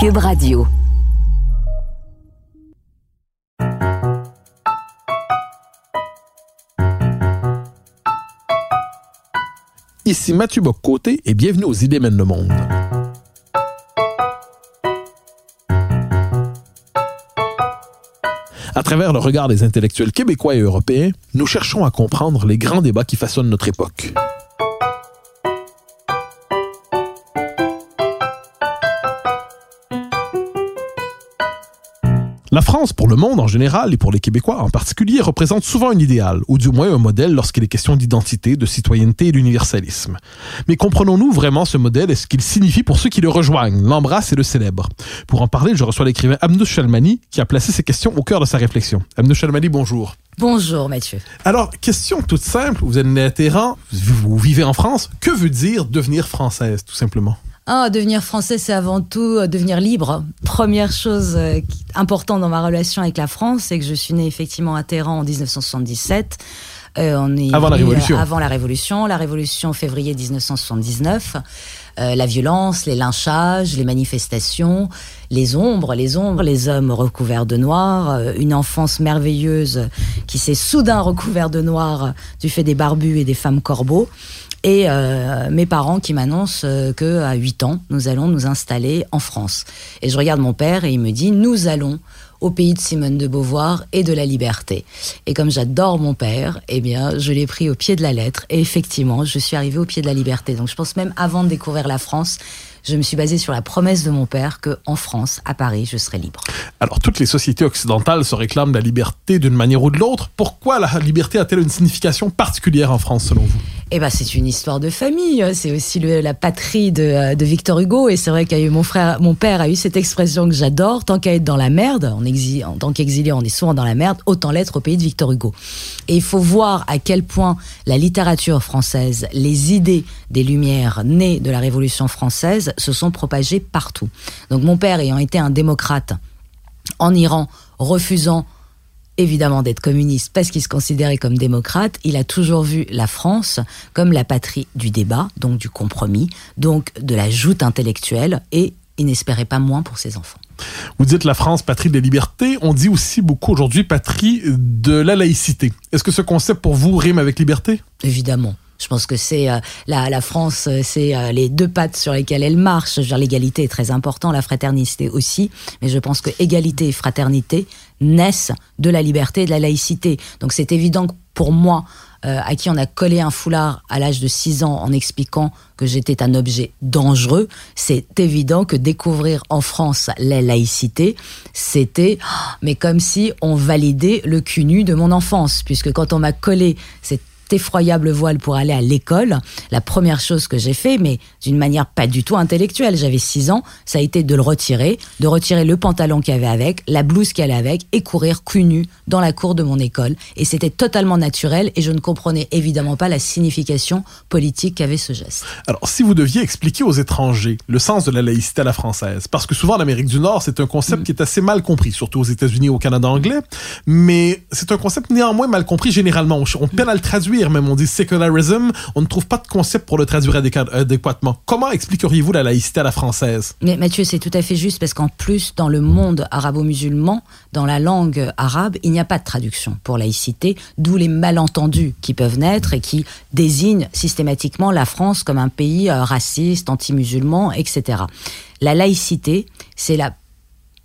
Cube Radio. Ici Mathieu Bock-Côté et bienvenue aux Idées mènent le monde. À travers le regard des intellectuels québécois et européens, nous cherchons à comprendre les grands débats qui façonnent notre époque. La France, pour le monde en général et pour les Québécois en particulier, représente souvent un idéal, ou du moins un modèle lorsqu'il est question d'identité, de citoyenneté et d'universalisme. Mais comprenons-nous vraiment ce modèle et ce qu'il signifie pour ceux qui le rejoignent, l'embrassent et le célèbrent Pour en parler, je reçois l'écrivain Amnouch Chalmani qui a placé ces questions au cœur de sa réflexion. Amnouch Chalmani, bonjour. Bonjour Mathieu. Alors, question toute simple, vous êtes né à vous vivez en France, que veut dire devenir française, tout simplement? Devenir français, c'est avant tout euh, devenir libre. Première chose euh, importante dans ma relation avec la France, c'est que je suis née effectivement à Téhéran en 1977. Euh, on est avant la Révolution. avant la Révolution, la Révolution février 1979. la violence, les lynchages, les manifestations, les ombres, les ombres, les hommes recouverts de noir, une enfance merveilleuse qui s'est soudain recouverte de noir du fait des barbus et des femmes corbeaux et euh, mes parents qui m'annoncent euh, que à 8 ans, nous allons nous installer en France. Et je regarde mon père et il me dit nous allons au pays de Simone de Beauvoir et de la liberté. Et comme j'adore mon père, eh bien, je l'ai pris au pied de la lettre. Et effectivement, je suis arrivée au pied de la liberté. Donc, je pense même avant de découvrir la France, je me suis basée sur la promesse de mon père que en France, à Paris, je serais libre. Alors, toutes les sociétés occidentales se réclament de la liberté d'une manière ou de l'autre. Pourquoi la liberté a-t-elle une signification particulière en France, selon vous? Eh ben, c'est une histoire de famille. C'est aussi la patrie de, Victor Hugo. Et c'est vrai que mon frère, mon père a eu cette expression que j'adore. Tant qu'à être dans la merde, en, exil, en tant qu'exilé, on est souvent dans la merde. Autant l'être au pays de Victor Hugo. Et il faut voir à quel point la littérature française, les idées des Lumières nées de la Révolution française se sont propagées partout. Donc mon père ayant été un démocrate en Iran, refusant évidemment d'être communiste parce qu'il se considérait comme démocrate, il a toujours vu la France comme la patrie du débat, donc du compromis, donc de la joute intellectuelle, et il n'espérait pas moins pour ses enfants. Vous dites la France, patrie des libertés. On dit aussi beaucoup aujourd'hui patrie de la laïcité. Est-ce que ce concept pour vous rime avec liberté? Évidemment. Je pense que c'est euh, la, la, France, euh, c'est euh, les deux pattes sur lesquelles elle marche. L'égalité est très important, la fraternité aussi, mais je pense que égalité et fraternité naissent de la liberté et de la laïcité. Donc c'est évident que pour moi, à qui on a collé un foulard à l'âge de 6 ans en expliquant que j'étais un objet dangereux, c'est évident que découvrir en France la laïcité, c'était mais comme si on validait le cul nu de mon enfance, puisque quand on m'a collé cette effroyable voile pour aller à l'école, la première chose que j'ai fait, mais d'une manière pas du tout intellectuelle, j'avais 6 ans, ça a été de le retirer, de retirer le pantalon qu'il y avait avec, la blouse qu'il avait avec, et courir cul nu dans la cour de mon école. Et c'était totalement naturel, et je ne comprenais évidemment pas la signification politique qu'avait ce geste. Alors, si vous deviez expliquer aux étrangers le sens de la laïcité à la française, parce que souvent en Amérique du Nord, c'est un concept mm. qui est assez mal compris, surtout aux États-Unis et au Canada anglais, mais c'est un concept néanmoins mal compris généralement. On peine à le traduire même on dit secularism, on ne trouve pas de concept pour le traduire adéquatement. Comment expliqueriez-vous la laïcité à la française? Mais Mathieu, c'est tout à fait juste parce qu'en plus, dans le monde arabo-musulman, dans la langue arabe, il n'y a pas de traduction pour laïcité, d'où les malentendus qui peuvent naître et qui désignent systématiquement la France comme un pays euh, raciste, anti-musulman, etc. La laïcité, c'est la,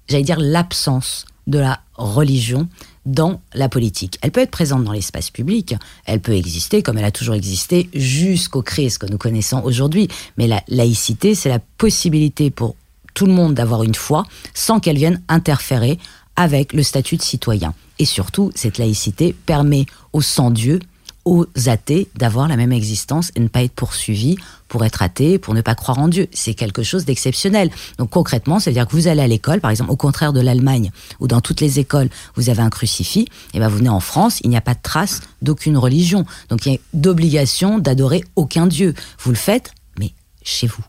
j'allais dire, l'absence de la religion dans la politique. Elle peut être présente dans l'espace public, elle peut exister comme elle a toujours existé jusqu'aux crises que nous connaissons aujourd'hui, mais la laïcité, c'est la possibilité pour tout le monde d'avoir une foi sans qu'elle vienne interférer avec le statut de citoyen. Et surtout, cette laïcité permet aux sans-dieu aux athées d'avoir la même existence et ne pas être poursuivis pour être athée, pour ne pas croire en Dieu. C'est quelque chose d'exceptionnel. Donc concrètement, ça veut dire que vous allez à l'école, par exemple, au contraire de l'Allemagne, où dans toutes les écoles, vous avez un crucifix, et ben vous venez en France, il n'y a pas de trace d'aucune religion. Donc il y a d'obligation d'adorer aucun Dieu. Vous le faites, mais chez vous.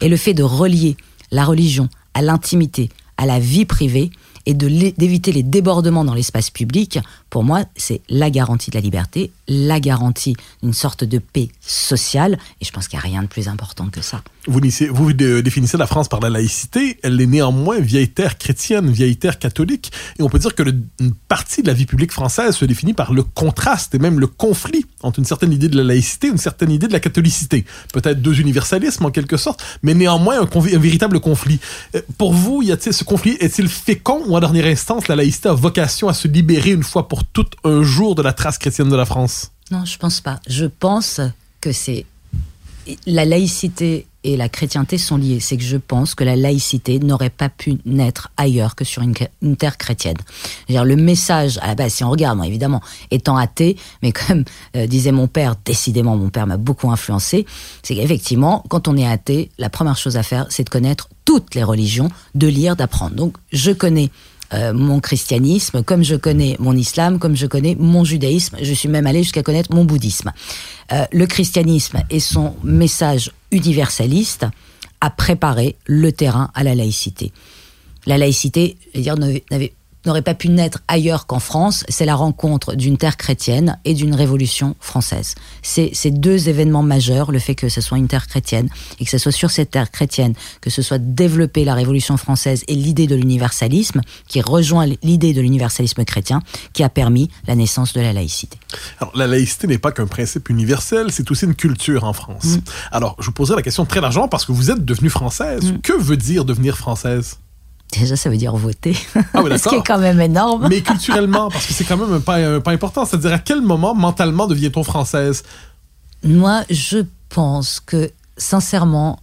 Et le fait de relier la religion à l'intimité, à la vie privée, et d'éviter les débordements dans l'espace public, pour moi, c'est la garantie de la liberté, la garantie d'une sorte de paix sociale, et je pense qu'il n'y a rien de plus important que ça. Vous, vous définissez la France par la laïcité, elle est néanmoins vieille terre chrétienne, vieille terre catholique, et on peut dire que une partie de la vie publique française se définit par le contraste et même le conflit entre une certaine idée de la laïcité et une certaine idée de la catholicité. Peut-être deux universalismes en quelque sorte, mais néanmoins un, un véritable conflit. Euh, pour vous, y a-t-il ce conflit, est-il fécond ou en dernière instance, la laïcité a vocation à se libérer une fois pour toutes un jour de la trace chrétienne de la France? Non, je pense pas. Je pense que c'est la laïcité et la chrétienté sont liées. C'est que je pense que la laïcité n'aurait pas pu naître ailleurs que sur une, terre chrétienne. Le message, à la base, si on regarde, évidemment, étant athée, mais comme euh, disait mon père, décidément, mon père m'a beaucoup influencé, c'est qu'effectivement, quand on est athée, la première chose à faire, c'est de connaître toutes les religions, de lire, d'apprendre. Donc, je connais euh, mon christianisme, comme je connais mon islam, comme je connais mon judaïsme, je suis même allé jusqu'à connaître mon bouddhisme. Euh, le christianisme et son message universaliste a préparé le terrain à la laïcité. La laïcité, je veux dire, n'avait n'aurait pas pu naître ailleurs qu'en France. C'est la rencontre d'une terre chrétienne et d'une révolution française. C'est ces deux événements majeurs, le fait que ce soit une terre chrétienne et que ce soit sur cette terre chrétienne que ce soit développé la révolution française et l'idée de l'universalisme qui rejoint l'idée de l'universalisme chrétien qui a permis la naissance de la laïcité. Alors, la laïcité n'est pas qu'un principe universel, c'est aussi une culture en France. Mm. Alors, je vous poserai la question très largement parce que vous êtes devenue française. Mm. Que veut dire devenir française? Déjà, ça veut dire voter. Ah Ce qui est quand même énorme. Mais culturellement, parce que c'est quand même pas, pas important. C'est-à-dire, à quel moment, mentalement, devient-on française? Moi, je pense que, sincèrement,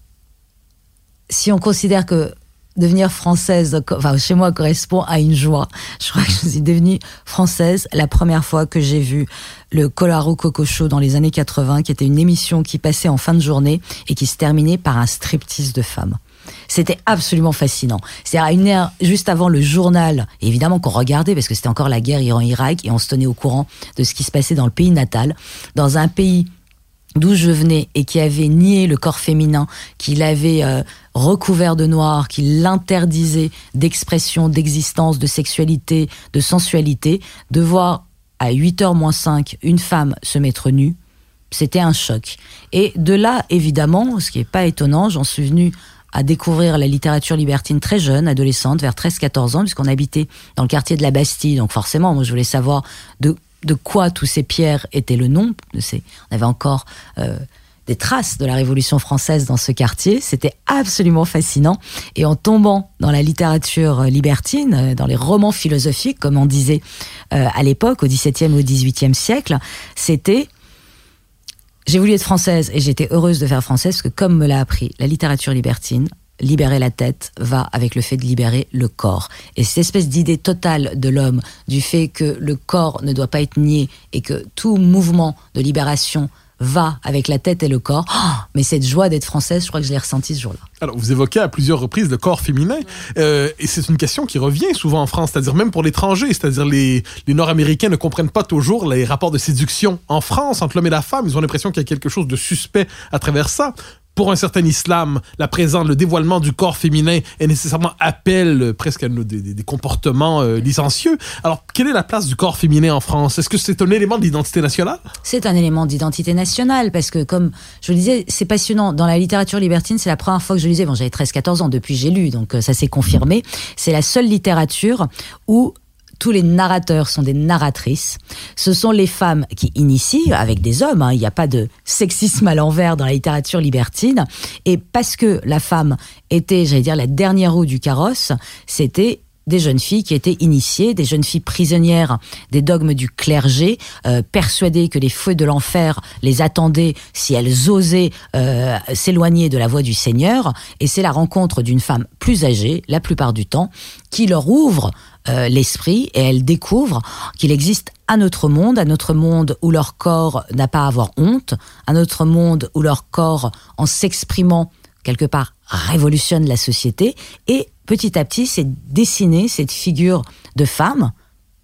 si on considère que devenir française, enfin, chez moi, correspond à une joie, je crois que je suis devenue française la première fois que j'ai vu le Colaro Coco Show dans les années 80, qui était une émission qui passait en fin de journée et qui se terminait par un striptease de femmes. C'était absolument fascinant. C'est à une heure juste avant le journal, évidemment qu'on regardait parce que c'était encore la guerre Iran-Irak et on se tenait au courant de ce qui se passait dans le pays natal, dans un pays d'où je venais et qui avait nié le corps féminin, qui l'avait euh, recouvert de noir, qui l'interdisait d'expression, d'existence, de sexualité, de sensualité, de voir à 8h moins 5 une femme se mettre nue, c'était un choc. Et de là, évidemment, ce qui n'est pas étonnant, j'en suis venu à découvrir la littérature libertine très jeune, adolescente, vers 13-14 ans, puisqu'on habitait dans le quartier de la Bastille. Donc forcément, moi, je voulais savoir de, de quoi tous ces pierres étaient le nom. On avait encore euh, des traces de la Révolution française dans ce quartier. C'était absolument fascinant. Et en tombant dans la littérature libertine, euh, dans les romans philosophiques, comme on disait euh, à l'époque, au XVIIe ou au XVIIIe siècle, c'était j'ai voulu être française et j'étais heureuse de faire française parce que comme me l'a appris la littérature libertine, libérer la tête va avec le fait de libérer le corps. Et cette espèce d'idée totale de l'homme, du fait que le corps ne doit pas être nié et que tout mouvement de libération va avec la tête et le corps. Oh, mais cette joie d'être française, je crois que je l'ai ressentie ce jour-là. Alors, vous évoquez à plusieurs reprises le corps féminin, euh, et c'est une question qui revient souvent en France, c'est-à-dire même pour l'étranger, c'est-à-dire les, les Nord-Américains ne comprennent pas toujours les rapports de séduction en France entre l'homme et la femme. Ils ont l'impression qu'il y a quelque chose de suspect à travers ça pour un certain islam, la présence, le dévoilement du corps féminin est nécessairement appel presque à des, des, comportements euh, licencieux. Alors, quelle est la place du corps féminin en France? Est-ce que c'est un élément d'identité nationale? C'est un élément d'identité nationale parce que, comme je le disais, c'est passionnant. Dans la littérature libertine, c'est la première fois que je lisais. Bon, j'avais 13-14 ans depuis j'ai lu, donc euh, ça s'est confirmé. C'est la seule littérature où tous les narrateurs sont des narratrices. Ce sont les femmes qui initient avec des hommes. Hein. Il n'y a pas de sexisme à l'envers dans la littérature libertine. Et parce que la femme était, j'allais dire, la dernière roue du carrosse, c'était des jeunes filles qui étaient initiées, des jeunes filles prisonnières des dogmes du clergé, euh, persuadées que les feux de l'enfer les attendaient si elles osaient euh, s'éloigner de la voie du Seigneur. Et c'est la rencontre d'une femme plus âgée, la plupart du temps, qui leur ouvre euh, l'esprit et elles découvrent qu'il existe un autre monde, un autre monde où leur corps n'a pas à avoir honte, un autre monde où leur corps, en s'exprimant quelque part, révolutionne la société. Et petit à petit, c'est dessiner cette figure de femme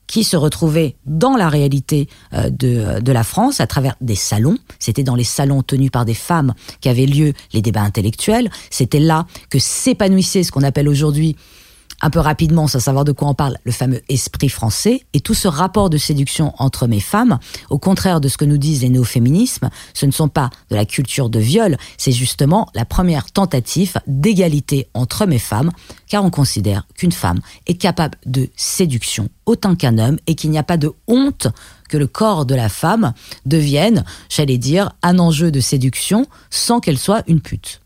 qui se retrouvait dans la réalité euh, de, de la France à travers des salons. C'était dans les salons tenus par des femmes qu'avaient lieu les débats intellectuels. C'était là que s'épanouissait ce qu'on appelle aujourd'hui un peu rapidement, sans savoir de quoi on parle, le fameux esprit français et tout ce rapport de séduction entre mes femmes, au contraire de ce que nous disent les néo-féminismes, ce ne sont pas de la culture de viol, c'est justement la première tentative d'égalité entre mes femmes, car on considère qu'une femme est capable de séduction autant qu'un homme et qu'il n'y a pas de honte que le corps de la femme devienne, j'allais dire, un enjeu de séduction sans qu'elle soit une pute.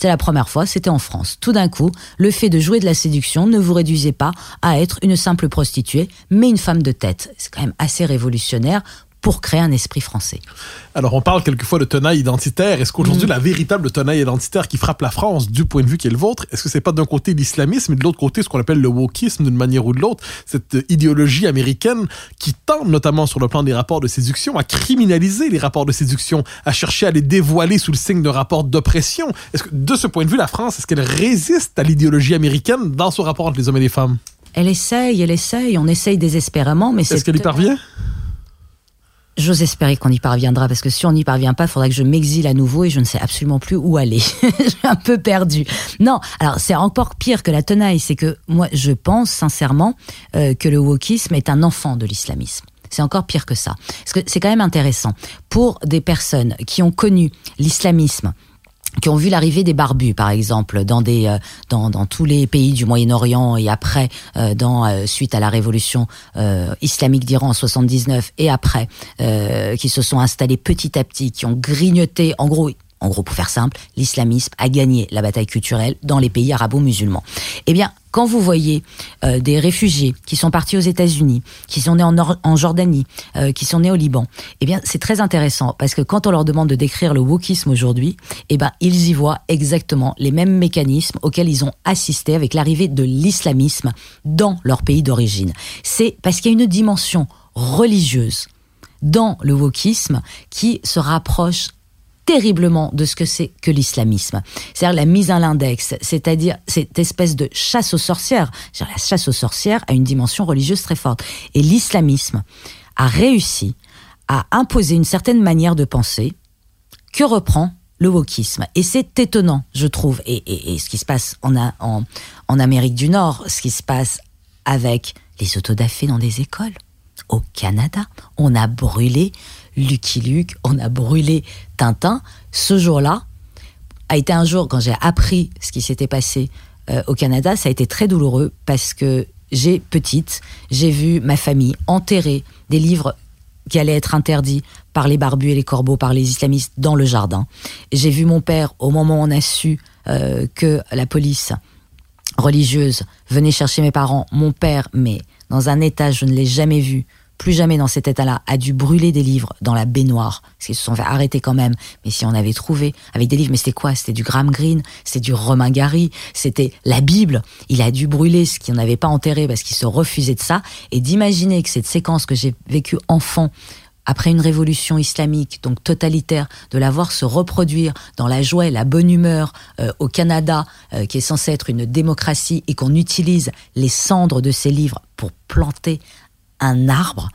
C'est la première fois, c'était en France. Tout d'un coup, le fait de jouer de la séduction ne vous réduisait pas à être une simple prostituée, mais une femme de tête. C'est quand même assez révolutionnaire pour créer un esprit français. Alors, on parle quelquefois de tenaille identitaire. Est-ce qu'aujourd'hui, mm. la véritable tenaille identitaire qui frappe la France, du point de vue qui est le vôtre, est-ce que c'est pas d'un côté l'islamisme et de l'autre côté ce qu'on appelle le wokisme d'une manière ou de l'autre, cette idéologie américaine qui tente, notamment sur le plan des rapports de séduction, à criminaliser les rapports de séduction, à chercher à les dévoiler sous le signe de rapports d'oppression? Est-ce que, de ce point de vue, la France, est-ce qu'elle résiste à l'idéologie américaine dans son rapport entre les hommes et les femmes? Elle essaye, elle essaye, on essaye désespérément, mais c'est... Est-ce qu'elle y parvient? J'ose espérer qu'on y parviendra parce que si on n'y parvient pas, il faudra que je m'exile à nouveau et je ne sais absolument plus où aller. je suis un peu perdue. Non, alors c'est encore pire que la tenaille, c'est que moi je pense sincèrement euh, que le wokisme est un enfant de l'islamisme. C'est encore pire que ça. Parce que c'est quand même intéressant. Pour des personnes qui ont connu l'islamisme, qui ont vu l'arrivée des barbus, par exemple, dans des euh, dans, dans tous les pays du Moyen-Orient et après, euh, dans euh, suite à la révolution islamique d'Iran en 79 et après, qui se sont installés petit à petit, qui ont grignoté, en gros, en gros, pour faire simple, l'islamisme a gagné la bataille culturelle dans les pays arabo-musulmans. Eh bien, quand vous voyez euh, des réfugiés qui sont partis aux États-Unis, qui sont nés en, Jordanie, euh, qui sont nés au Liban, eh bien, c'est très intéressant parce que quand on leur demande de décrire le wokisme aujourd'hui, eh ben, ils y voient exactement les mêmes mécanismes auxquels ils ont assisté avec l'arrivée de l'islamisme dans leur pays d'origine. C'est parce qu'il y a une dimension religieuse dans le wokisme qui se rapproche terriblement de ce que c'est que l'islamisme. C'est-à-dire la mise à l'index, c'est-à-dire cette espèce de chasse aux sorcières. La chasse aux sorcières a une dimension religieuse très forte. Et l'islamisme a réussi à imposer une certaine manière de penser que reprend le wokisme. Et c'est étonnant, je trouve, et, ce qui se passe en, en, Amérique du Nord, ce qui se passe avec les autodafés dans des écoles. Au Canada, on a brûlé Lucky Luke, on a brûlé Tintin. Ce jour-là a été un jour, quand j'ai appris ce qui s'était passé euh, au Canada, ça a été très douloureux parce que j'ai, petite, j'ai vu ma famille enterrer des livres qui allaient être interdits par les barbus et les corbeaux, par les islamistes dans le jardin. J'ai vu mon père, au moment où on a su euh, que la police religieuse venait chercher mes parents, mon père, mais dans un état, je ne l'ai jamais vu, plus jamais dans cet état-là, a dû brûler des livres dans la baignoire, parce qu'ils se sont fait arrêter quand même. Mais si on avait trouvé, avec des livres, mais c'était quoi? C'était du Graham Greene, c'était du Romain Gary, c'était la Bible. Il a dû brûler ce qu'il n'avait pas enterré parce qu'il se refusait de ça. Et d'imaginer que cette séquence que j'ai vécue enfant, après une révolution islamique, donc totalitaire, de la voir se reproduire dans la joie et la bonne humeur euh, au Canada, euh, qui est censé être une démocratie, et qu'on utilise les cendres de ces livres pour planter un arbre,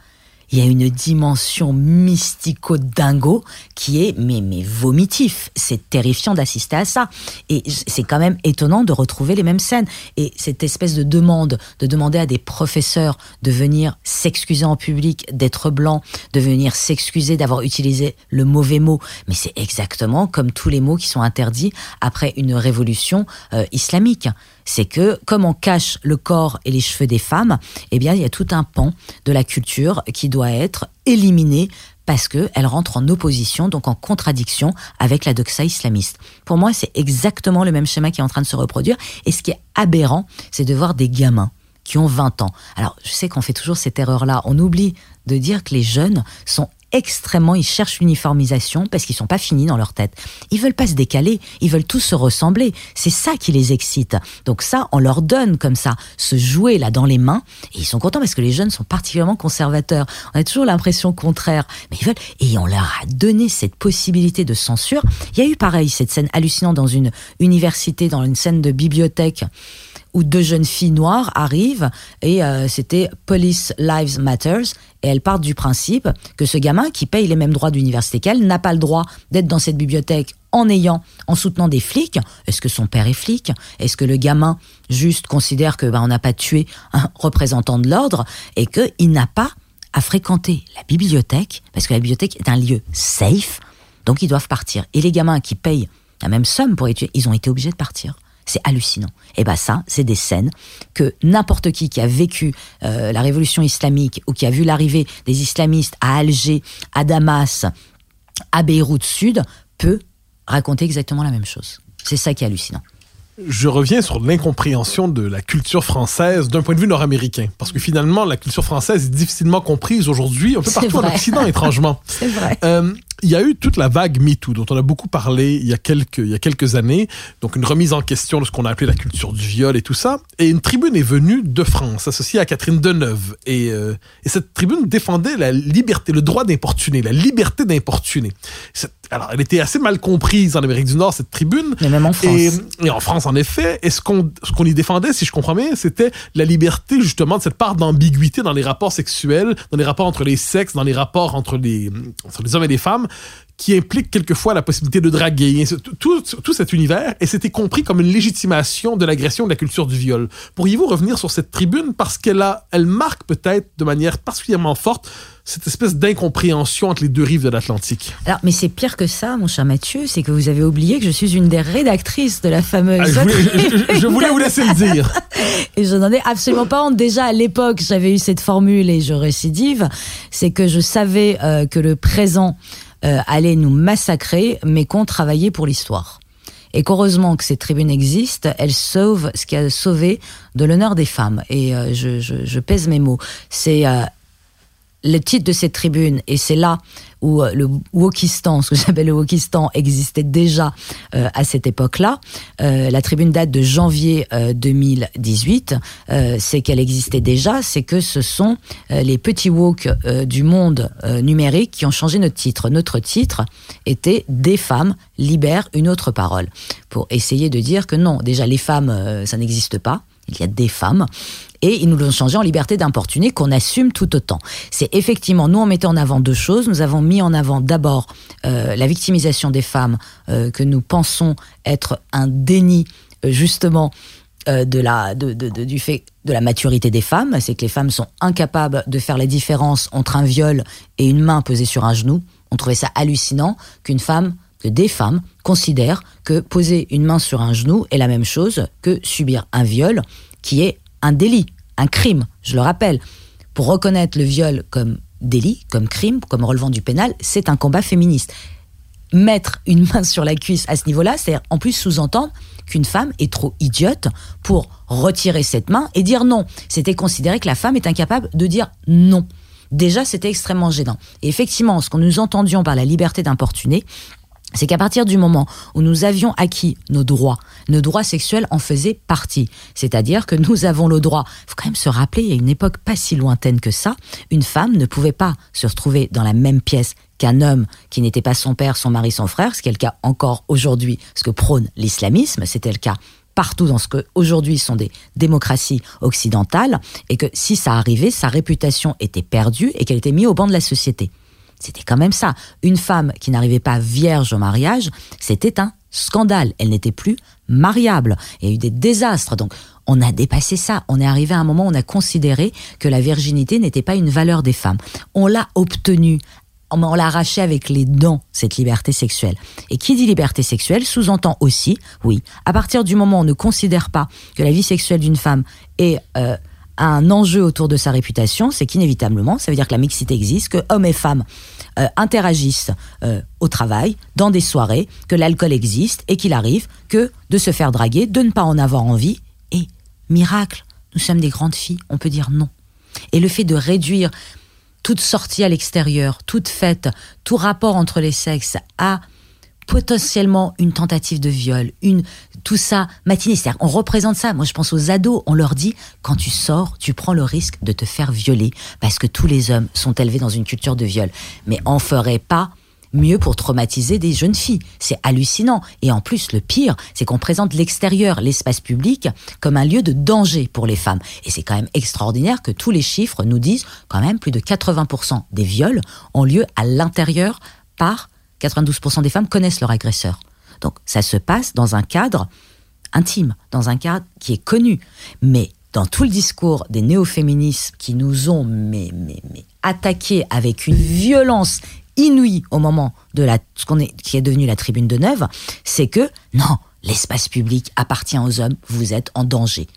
il y a une dimension mystico-dingo qui est mais, mais vomitif. C'est terrifiant d'assister à ça. Et c'est quand même étonnant de retrouver les mêmes scènes. Et cette espèce de demande, de demander à des professeurs de venir s'excuser en public, d'être blanc, de venir s'excuser d'avoir utilisé le mauvais mot. Mais c'est exactement comme tous les mots qui sont interdits après une révolution euh, islamique c'est que comme on cache le corps et les cheveux des femmes, eh bien il y a tout un pan de la culture qui doit être éliminé parce qu'elle rentre en opposition, donc en contradiction avec la doxa islamiste. Pour moi, c'est exactement le même schéma qui est en train de se reproduire. Et ce qui est aberrant, c'est de voir des gamins qui ont 20 ans. Alors, je sais qu'on fait toujours cette erreur-là. On oublie de dire que les jeunes sont extrêmement, ils cherchent l'uniformisation parce qu'ils sont pas finis dans leur tête. Ils veulent pas se décaler, ils veulent tous se ressembler. C'est ça qui les excite. Donc ça, on leur donne comme ça, ce jouet là dans les mains, et ils sont contents parce que les jeunes sont particulièrement conservateurs. On a toujours l'impression contraire, mais ils veulent, et on leur a donné cette possibilité de censure. Il y a eu pareil, cette scène hallucinante dans une université, dans une scène de bibliothèque où deux jeunes filles noires arrivent et euh, c'était Police Lives Matters et elles partent du principe que ce gamin qui paye les mêmes droits d'université qu'elle n'a pas le droit d'être dans cette bibliothèque en ayant, en soutenant des flics. Est-ce que son père est flic? Est-ce que le gamin juste considère que ben, on n'a pas tué un représentant de l'ordre et qu'il n'a pas à fréquenter la bibliothèque parce que la bibliothèque est un lieu safe, donc ils doivent partir. Et les gamins qui payent la même somme pour étudier, ils ont été obligés de partir. C'est hallucinant. Et ben ça, c'est des scènes que n'importe qui qui a vécu euh, la révolution islamique ou qui a vu l'arrivée des islamistes à Alger, à Damas, à Beyrouth Sud peut raconter exactement la même chose. C'est ça qui est hallucinant je reviens sur l'incompréhension de la culture française d'un point de vue nord-américain. Parce que finalement, la culture française est difficilement comprise aujourd'hui, un peu partout en Occident, étrangement. C'est vrai. Euh, il y a eu toute la vague MeToo dont on a beaucoup parlé il y a quelques, années. Donc une remise en question de ce qu'on a appelé la culture du viol et tout ça. Et une tribune est venue de France, associée à Catherine Deneuve. Et, euh, et cette tribune défendait la liberté, le droit d'importuner, la liberté d'importuner. Alors, elle était assez mal comprise en Amérique du Nord, cette tribune. Mais même en France. Et, en France, en effet. Et ce qu'on y défendait, si je comprends bien, c'était la liberté, justement, de cette part d'ambiguïté dans les rapports sexuels, dans les rapports entre les sexes, dans les rapports entre les, entre les hommes et les femmes qui implique quelquefois la possibilité de draguer, tout, tout cet univers, et c'était compris comme une légitimation de l'agression de la culture du viol. Pourriez-vous revenir sur cette tribune parce qu'elle elle marque peut-être de manière particulièrement forte cette espèce d'incompréhension entre les deux rives de l'Atlantique. Alors, mais c'est pire que ça, mon cher Mathieu, c'est que vous avez oublié que je suis une des rédactrices de la fameuse. Ah, je, voulais, vous laisser le dire. et je n'en ai absolument pas honte. Déjà à l'époque, j'avais eu cette formule et je récidive, c'est que je savais euh, que le présent euh, allait nous massacrer, mais qu'on travaillait pour l'histoire. Et qu'heureusement que cette tribune existe, elle sauve ce qui a sauvé de l'honneur des femmes. Et euh, je, je, pèse mes mots. C'est euh, le titre de cette tribune, et c'est là où euh, le Wokistan, ce que j'appelle le Wokistan, existait déjà euh, à cette époque-là. Euh, la tribune date de janvier 2018. c'est qu'elle existait déjà, c'est que ce sont les petits woke du monde numérique qui ont changé notre titre. Notre titre était Des femmes libèrent une autre parole. Pour essayer de dire que non, déjà les femmes, ça n'existe pas. Il y a des femmes et ils nous l'ont changé en liberté d'importuner qu'on assume tout autant. C'est effectivement, nous on mettait en avant deux choses. Nous avons mis en avant d'abord euh, la victimisation des femmes euh, que nous pensons être un déni euh, justement de la, de, du fait de la maturité des femmes, c'est que les femmes sont incapables de faire la différence entre un viol et une main posée sur un genou. On trouvait ça hallucinant qu'une femme, que des femmes considèrent que poser une main sur un genou est la même chose que subir un viol, qui est un délit un crime, je le rappelle. Pour reconnaître le viol comme délit, comme crime, comme relevant du pénal, c'est un combat féministe. Mettre une main sur la cuisse à ce niveau-là, c'est en plus sous-entendre qu'une femme est trop idiote pour retirer cette main et dire non. C'était considéré que la femme est incapable de dire non. Déjà, c'était extrêmement gênant. Et effectivement, ce que nous entendions par la liberté d'importuner, c'est qu'à partir du moment où nous avions acquis nos droits, nos droits sexuels en faisaient partie. C'est-à-dire que nous avons le droit, il faut quand même se rappeler, a une époque pas si lointaine que ça, une femme ne pouvait pas se retrouver dans la même pièce qu'un homme qui n'était pas son père, son mari, son frère, ce qui est le cas encore aujourd'hui, ce que prône l'islamisme, c'était le cas partout dans ce que aujourd'hui sont des démocraties occidentales, et que si ça arrivait, sa réputation était perdue et qu'elle était mise au banc de la société. C'était quand même ça. Une femme qui n'arrivait pas vierge au mariage, c'était un scandale. Elle n'était plus mariable. Il y a eu des désastres. Donc, on a dépassé ça. On est arrivé à un moment où on a considéré que la virginité n'était pas une valeur des femmes. On l'a obtenue. On l'a arraché avec les dents, cette liberté sexuelle. Et qui dit liberté sexuelle sous-entend aussi, oui, à partir du moment où on ne considère pas que la vie sexuelle d'une femme est euh, un enjeu autour de sa réputation, c'est qu'inévitablement, ça veut dire que la mixité existe, que hommes et femmes euh, interagissent euh, au travail, dans des soirées, que l'alcool existe et qu'il arrive que de se faire draguer, de ne pas en avoir envie. Et miracle, nous sommes des grandes filles, on peut dire non. Et le fait de réduire toute sortie à l'extérieur, toute fête, tout rapport entre les sexes à potentiellement une tentative de viol, une tout ça matinée. C'est-à-dire, on représente ça. Moi, je pense aux ados. On leur dit, quand tu sors, tu prends le risque de te faire violer parce que tous les hommes sont élevés dans une culture de viol. Mais on ferait pas mieux pour traumatiser des jeunes filles. C'est hallucinant. Et en plus, le pire, c'est qu'on présente l'extérieur, l'espace public, comme un lieu de danger pour les femmes. Et c'est quand même extraordinaire que tous les chiffres nous disent quand même plus de 80% des viols ont lieu à l'intérieur par 92% des femmes connaissent leur agresseur. Donc ça se passe dans un cadre intime, dans un cadre qui est connu. Mais dans tout le discours des néo-féministes qui nous ont mais, mais, mais attaqués avec une violence inouïe au moment de la, ce est, qui est devenu la tribune de Neuve, c'est que non, l'espace public appartient aux hommes, vous êtes en danger.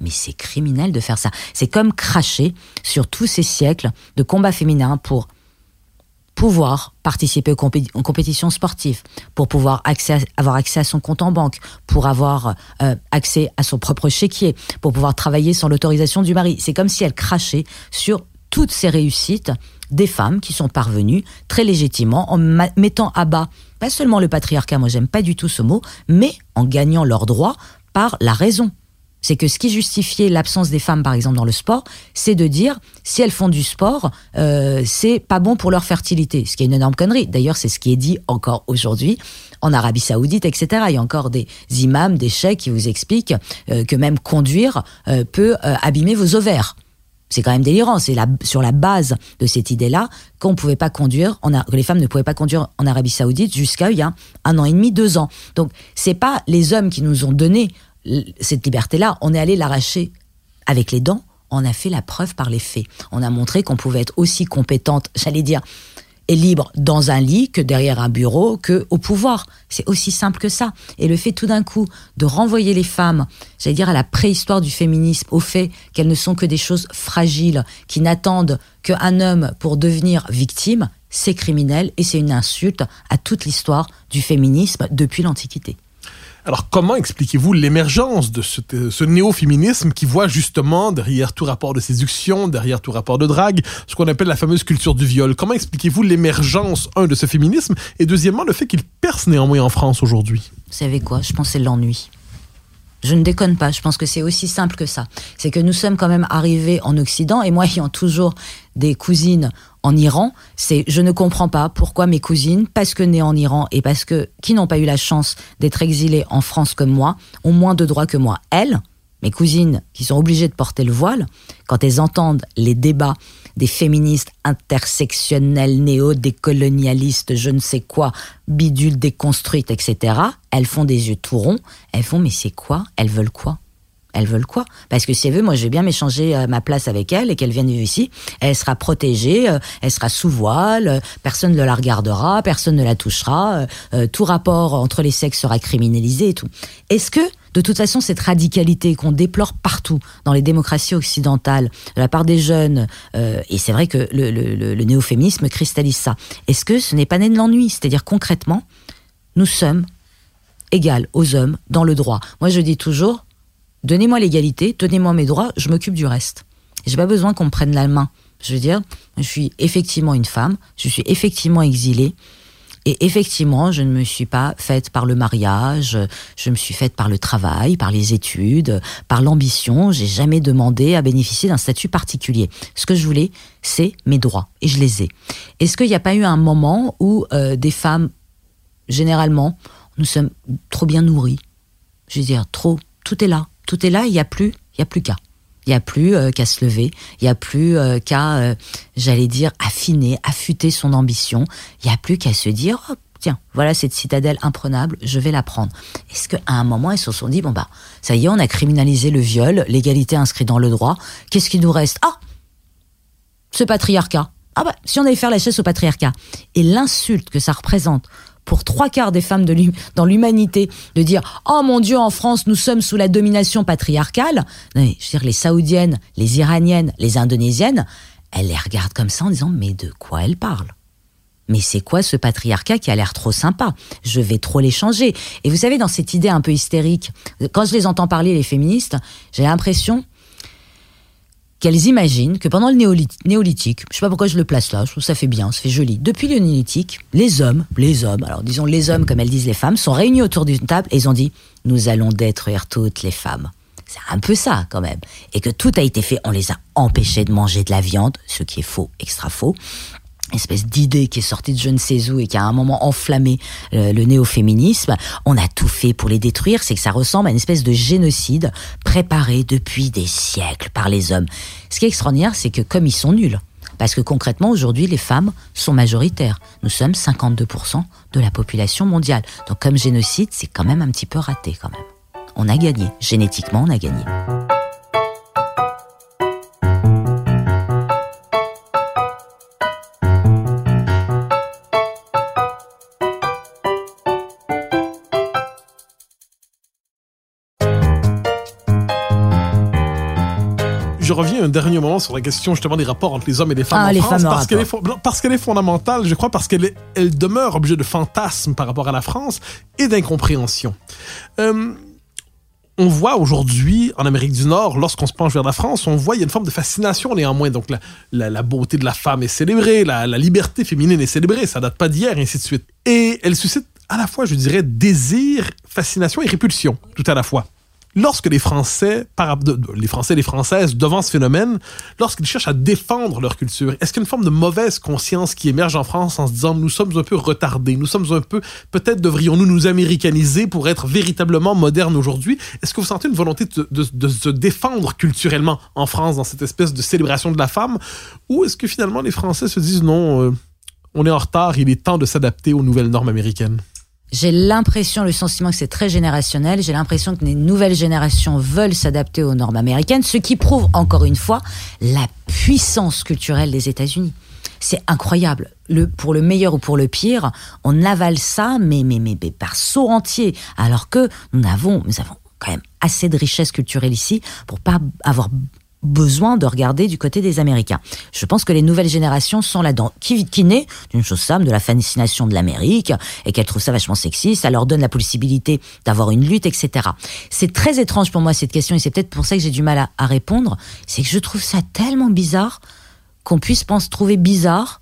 Mais c'est criminel de faire ça. C'est comme cracher sur tous ces siècles de combats féminins pour pouvoir participer aux, compétitions sportives, pour pouvoir avoir accès à son compte en banque, pour avoir euh, accès à son propre chéquier, pour pouvoir travailler sans l'autorisation du mari. C'est comme si elle crachait sur toutes ces réussites des femmes qui sont parvenues très légitimement en mettant à bas pas seulement le patriarcat, moi j'aime pas du tout ce mot, mais en gagnant leurs droits par la raison c'est que ce qui justifiait l'absence des femmes, par exemple, dans le sport, c'est de dire si elles font du sport, euh, c'est pas bon pour leur fertilité, ce qui est une énorme connerie. D'ailleurs, c'est ce qui est dit encore aujourd'hui en Arabie Saoudite, etc. Il y a encore des imams, des chèques qui vous expliquent euh, que même conduire euh, peut abîmer vos ovaires. C'est quand même délirant. C'est sur la base de cette idée-là qu'on pouvait pas conduire, que les femmes ne pouvaient pas conduire en Arabie Saoudite jusqu'à il y a un an et demi, deux ans. Donc c'est pas les hommes qui nous ont donné cette liberté-là, on est allé l'arracher avec les dents, on a fait la preuve par les faits. On a montré qu'on pouvait être aussi compétente, j'allais dire, et libre dans un lit que derrière un bureau que au pouvoir. C'est aussi simple que ça. Et le fait tout d'un coup de renvoyer les femmes, j'allais dire à la préhistoire du féminisme, au fait qu'elles ne sont que des choses fragiles, qui n'attendent qu'un homme pour devenir victime, c'est criminel et c'est une insulte à toute l'histoire du féminisme depuis l'Antiquité. Alors, comment expliquez-vous l'émergence de ce, néo-féminisme qui voit justement derrière tout rapport de séduction, derrière tout rapport de drague, ce qu'on appelle la fameuse culture du viol? Comment expliquez-vous l'émergence, un, de ce féminisme et deuxièmement, le fait qu'il perce néanmoins en France aujourd'hui? Vous savez quoi? Je pense que c'est l'ennui. Je ne déconne pas, je pense que c'est aussi simple que ça. C'est que nous sommes quand même arrivés en Occident, et moi ayant toujours des cousines en Iran, c'est je ne comprends pas pourquoi mes cousines, parce que nées en Iran et parce que qui n'ont pas eu la chance d'être exilées en France comme moi, ont moins de droits que moi. Elles, mes cousines qui sont obligées de porter le voile, quand elles entendent les débats des féministes intersectionnelles, néo-décolonialistes, je ne sais quoi, bidules déconstruites, etc., elles font des yeux tout ronds, elles font mais c'est quoi? Elles veulent quoi? Elles veulent quoi? Parce que si elles veulent, moi je vais bien m'échanger euh, ma place avec elles et qu'elles viennent vivre ici. Elle sera protégée, euh, elle sera sous voile, euh, personne ne la regardera, personne ne la touchera, tout rapport entre les sexes sera criminalisé et tout. Est-ce que de toute façon, cette radicalité qu'on déplore partout dans les démocraties occidentales, de la part des jeunes, et c'est vrai que le, le, le néo-féminisme cristallise ça, est-ce que ce n'est pas né de l'ennui? C'est-à-dire concrètement, nous sommes égales aux hommes dans le droit. Moi, je dis toujours, Donnez-moi l'égalité, donnez-moi mes droits, je m'occupe du reste. J'ai pas besoin qu'on me prenne la main. Je veux dire, je suis effectivement une femme, je suis effectivement exilée. Et effectivement, je ne me suis pas faite par le mariage, je me suis faite par le travail, par les études, par l'ambition. J'ai jamais demandé à bénéficier d'un statut particulier. Ce que je voulais, c'est mes droits, et je les ai. Est-ce qu'il n'y a pas eu un moment où euh, des femmes, généralement, nous sommes trop bien nourries? Je veux dire, trop, tout est là tout est là, il n'y a plus, il y a plus qu'à. Il n'y a plus euh, qu'à se lever, il n'y a plus euh, qu'à, euh, j'allais dire, affiner, affûter son ambition. Il n'y a plus qu'à se dire, oh, tiens, voilà cette citadelle imprenable, je vais la prendre. Est-ce qu'à un moment, ils se sont dit, bon bah, ça y est, on a criminalisé le viol, l'égalité inscrite dans le droit, qu'est-ce qui nous reste? Ah Ce patriarcat. Ah bah, si on allait faire la chaise au patriarcat. Et l'insulte que ça représente pour trois quarts des femmes dans l'humanité de dire oh mon Dieu en France nous sommes sous la domination patriarcale. je veux dire les saoudiennes, les iraniennes, les indonésiennes, elles les regardent comme ça en disant mais de quoi elles parlent? Mais c'est quoi ce patriarcat qui a l'air trop sympa? Je vais trop les changer. Et vous savez, dans cette idée un peu hystérique, quand je les entends parler, les féministes, j'ai l'impression qu'elles imaginent que pendant le néolithique, je sais pas pourquoi je le place là, je trouve ça fait bien, ça fait joli. Depuis le néolithique, les hommes, les hommes, alors disons les hommes comme elles disent les femmes, sont réunis autour d'une table et ils ont dit nous allons détruire toutes les femmes. C'est un peu ça quand même. Et que tout a été fait, on les a empêchés de manger de la viande, ce qui est faux, extra faux espèce d'idée qui est sortie de je ne sais où et qui a à un moment enflammé euh, le, néo-féminisme. On a tout fait pour les détruire. C'est que ça ressemble à une espèce de génocide préparé depuis des siècles par les hommes. Ce qui est extraordinaire, c'est que comme ils sont nuls, Parce que concrètement, aujourd'hui, les femmes sont majoritaires. Nous sommes 52% de la population mondiale. Donc comme génocide, c'est quand même un petit peu raté quand même. On a gagné. Génétiquement, on a gagné. Dernier moment sur la question justement des rapports entre les hommes et les femmes Ah, en les France femmes parce qu'elle est, parce qu'elle est fondamentale, je crois, parce qu'elle elle demeure objet de fantasmes par rapport à la France et d'incompréhension. Euh, on voit aujourd'hui en Amérique du Nord, lorsqu'on se penche vers la France, on voit il y a une forme de fascination néanmoins. Donc la, la, la beauté de la femme est célébrée, la, la liberté féminine est célébrée, ça date pas d'hier, et ainsi de suite. Et elle suscite à la fois, je dirais, désir, fascination et répulsion, tout à la fois. Lorsque les Français, les Français et les Françaises, devant ce phénomène, lorsqu'ils cherchent à défendre leur culture, est-ce qu'il forme de mauvaise conscience qui émerge en France en se disant nous sommes un peu retardés, nous sommes un peu, peut-être devrions-nous nous américaniser pour être véritablement modernes aujourd'hui? Est-ce que vous sentez une volonté de se défendre culturellement en France dans cette espèce de célébration de la femme? Ou est-ce que finalement les Français se disent non, euh, on est en retard, il est temps de s'adapter aux nouvelles normes américaines? J'ai l'impression, le sentiment que c'est très générationnel, j'ai l'impression que les nouvelles générations veulent s'adapter aux normes américaines, ce qui prouve encore une fois la puissance culturelle des États-Unis. C'est incroyable. Le, pour le meilleur ou pour le pire, on avale ça, mais, mais, mais, par saut entier. Alors que nous avons, nous avons quand même assez de richesse culturelle ici pour pas avoir besoin de regarder du côté des Américains. Je pense que les nouvelles générations sont là-dedans, qui, qui naît d'une chose simple, de la fascination de l'Amérique, et qu'elles trouvent ça vachement sexy, ça leur donne la possibilité d'avoir une lutte, etc. C'est très étrange pour moi cette question, et c'est peut-être pour ça que j'ai du mal à, répondre, c'est que je trouve ça tellement bizarre qu'on puisse pense trouver bizarre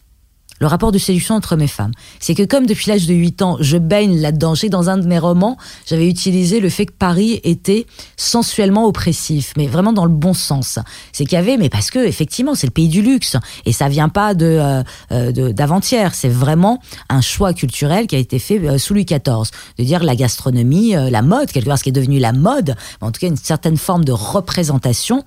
le rapport de séduction entre mes femmes. C'est que comme depuis l'âge de 8 ans, je baigne là-dedans, j'ai dans un de mes romans, j'avais utilisé le fait que Paris était sensuellement oppressif, mais vraiment dans le bon sens. C'est qu'il y avait, mais parce que effectivement, c'est le pays du luxe et ça vient pas de euh, euh, d'avant-hier. C'est vraiment un choix culturel qui a été fait euh, sous Louis XIV, de dire la gastronomie, euh, la mode, quelque part, ce qui est devenu la mode, en tout cas une certaine forme de représentation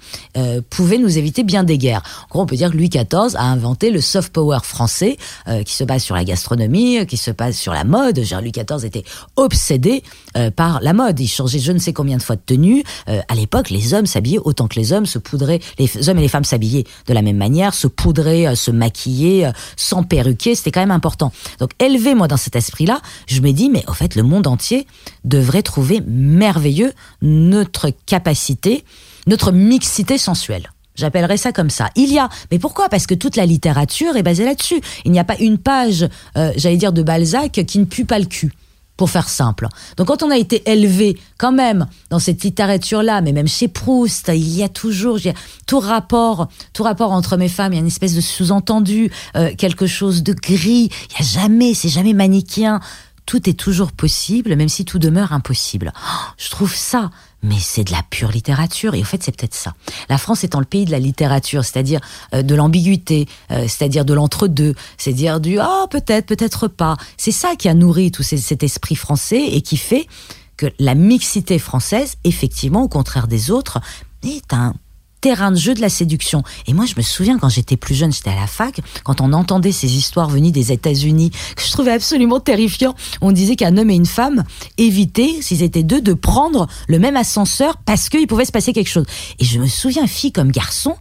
pouvait nous éviter bien des guerres. En gros, on peut dire que Louis XIV a inventé le soft power français euh, qui se base sur la gastronomie, euh, qui se base sur la mode. Genre, Louis XIV était obsédé euh, par la mode. Il changeait je ne sais combien de fois de tenue. Euh, à l'époque, les hommes s'habillaient autant que les hommes, se poudraient, les hommes et les femmes s'habillaient de la même manière, se poudraient, euh, se maquillaient, sans perruquer. C'était quand même important. Donc, élevé, moi, dans cet esprit-là, je me dis, mais au fait, le monde entier devrait trouver merveilleux notre capacité, notre mixité sensuelle. J'appellerais ça comme ça. Il y a, mais pourquoi? Parce que toute la littérature est basée là-dessus. Il n'y a pas une page, euh, j'allais dire, de Balzac qui ne pue pas le cul. Pour faire simple. Donc quand on a été élevé quand même dans cette littérature-là, mais même chez Proust, il y a toujours tout rapport, tout rapport entre mes femmes, il y a une espèce de sous-entendu, euh, quelque chose de gris. Il y a jamais, c'est jamais manichéen. Tout est toujours possible, même si tout demeure impossible. Oh, je trouve ça, mais c'est de la pure littérature. Et au fait, c'est peut-être ça. La France étant le pays de la littérature, c'est-à-dire euh, de l'ambiguïté, euh, c'est-à-dire de l'entre-deux, c'est-à-dire du ah peut-être, peut-être pas. C'est ça qui a nourri tout cet esprit français et qui fait que la mixité française, effectivement, au contraire des autres, est un terrain de jeu de la séduction. Et moi, je me souviens quand j'étais plus jeune, j'étais à la fac, quand on entendait ces histoires venues des États-Unis, que je trouvais absolument terrifiant. On disait qu'un homme et une femme évitaient, s'ils étaient deux, de prendre le même ascenseur parce qu'il pouvait se passer quelque chose. Et je me souviens, fille comme garçon,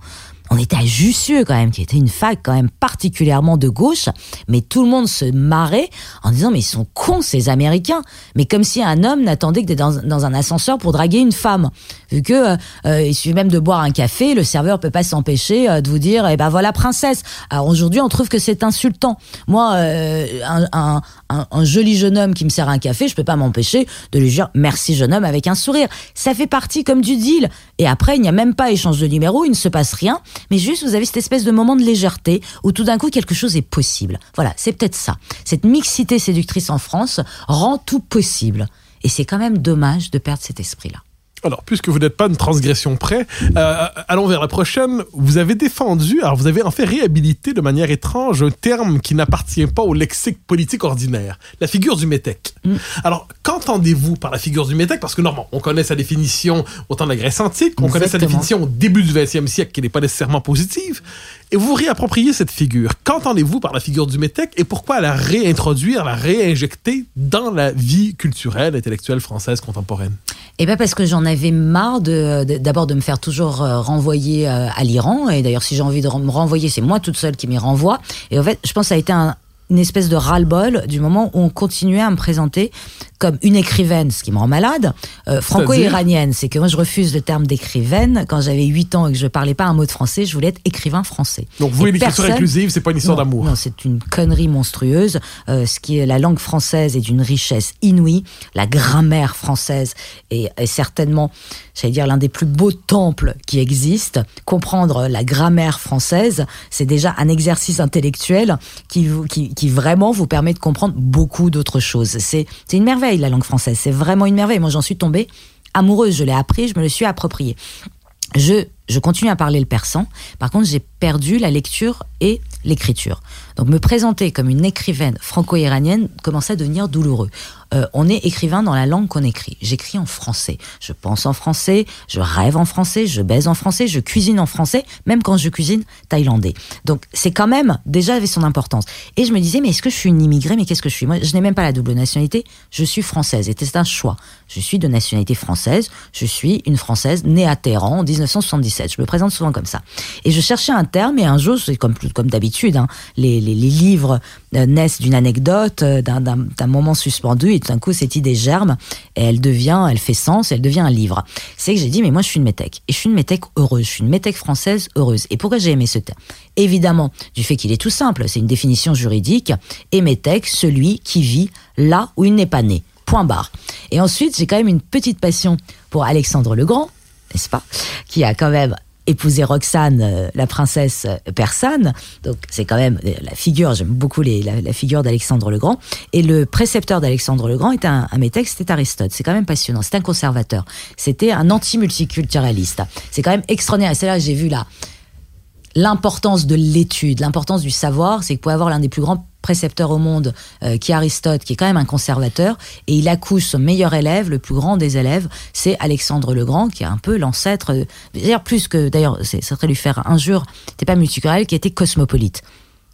on était à Jussieu quand même, qui était une fac quand même particulièrement de gauche, mais tout le monde se marrait en disant mais ils sont cons ces Américains, mais comme si un homme n'attendait que d'être dans, dans un ascenseur pour draguer une femme, vu que euh, euh, il suffit même de boire un café, le serveur peut pas s'empêcher euh, de vous dire eh ben voilà princesse. Alors aujourd'hui on trouve que c'est insultant. Moi euh, un, un, un, un joli jeune homme qui me sert un café, je peux pas m'empêcher de lui dire merci jeune homme avec un sourire. Ça fait partie comme du deal. Et après il n'y a même pas échange de numéro, il ne se passe rien mais juste vous avez cette espèce de moment de légèreté où tout d'un coup quelque chose est possible. Voilà, c'est peut-être ça. Cette mixité séductrice en France rend tout possible. Et c'est quand même dommage de perdre cet esprit-là. Alors, puisque vous n'êtes pas une transgression près, euh, allons vers la prochaine. Vous avez défendu, alors vous avez en fait réhabilité de manière étrange un terme qui n'appartient pas au lexique politique ordinaire, la figure du métèque. Mm. Alors, qu'entendez-vous par la figure du métèque? Parce que normalement, on connaît sa définition au temps de la Grèce antique, on connaît sa définition au début du XXe siècle qui n'est pas nécessairement positive. Et vous réappropriez cette figure. Qu'entendez-vous par la figure du métèque et pourquoi la réintroduire, la réinjecter dans la vie culturelle, intellectuelle française contemporaine? Eh bien parce que j'en avais marre d'abord de me faire toujours euh, renvoyer euh, à l'Iran. Et d'ailleurs, si j'ai envie de me renvoyer, c'est moi toute seule qui m'y renvoie. Et en fait, je pense que ça a été un, une espèce de ras-le-bol du moment où on continuait à me présenter comme une écrivaine, ce qui me rend malade, euh, franco-iranienne. C'est que moi, je refuse le terme d'écrivaine. Quand j'avais 8 ans et que je parlais pas un mot de français, je voulais être écrivain français. Donc, vous, l'écriture inclusive, c'est pas une histoire d'amour. Non, c'est une connerie monstrueuse. Euh, ce qui est la langue française est d'une richesse inouïe. La grammaire française est, est certainement, j'allais dire, l'un des plus beaux temples qui existent. Comprendre la grammaire française, c'est déjà un exercice intellectuel qui, qui, qui vraiment vous permet de comprendre beaucoup d'autres choses. C'est une merveille la langue française. C'est vraiment une merveille. Moi, j'en suis tombée amoureuse. Je l'ai appris, je me le suis approprié. Je, je continue à parler le persan. Par contre, j'ai perdu la lecture et l'écriture. Donc, me présenter comme une écrivaine franco-iranienne commençait à devenir douloureux. Euh, on est écrivain dans la langue qu'on écrit. J'écris en français. Je pense en français, je rêve en français, je baise en français, je cuisine en français, même quand je cuisine thaïlandais. Donc c'est quand même déjà avait son importance. Et je me disais, mais est-ce que je suis une immigrée? Mais qu'est-ce que je suis? Moi, je n'ai même pas la double nationalité. Je suis française. Et c'est un choix. Je suis de nationalité française. Je suis une française née à Téhéran en 1977. Je me présente souvent comme ça. Et je cherchais un terme et un jour, c'est comme, d'habitude, hein, les, livres euh, naissent d'une anecdote, euh, d'un moment suspendu, tout d'un coup, cette idée germe, et elle devient, elle fait sens, elle devient un livre. C'est que j'ai dit, mais moi, je suis une métèque. Et je suis une métèque heureuse. Je suis une métèque française heureuse. Et pourquoi j'ai aimé ce terme? Évidemment, du fait qu'il est tout simple. C'est une définition juridique. Et métèque, celui qui vit là où il n'est pas né. Point barre. Et ensuite, j'ai quand même une petite passion pour Alexandre le Grand, n'est-ce pas? Qui a quand même épousé Roxane, euh, la princesse persane. Donc c'est quand même euh, la figure, j'aime beaucoup la, figure d'Alexandre le Grand. Et le précepteur d'Alexandre le Grand était un, un métèque, c'était Aristote. C'est quand même passionnant. C'est un conservateur. C'était un anti-multiculturaliste. C'est quand même extraordinaire. Et c'est là que j'ai vu là l'importance de l'étude, l'importance du savoir. C'est que vous pouvez avoir l'un des plus grands précepteur au monde, euh, qui est Aristote, qui est quand même un conservateur, et il accouche son meilleur élève, le plus grand des élèves, c'est Alexandre le Grand, qui est un peu l'ancêtre, d'ailleurs plus que, d'ailleurs, ça serait lui faire injure, n'était pas multiculturel, qui était cosmopolite.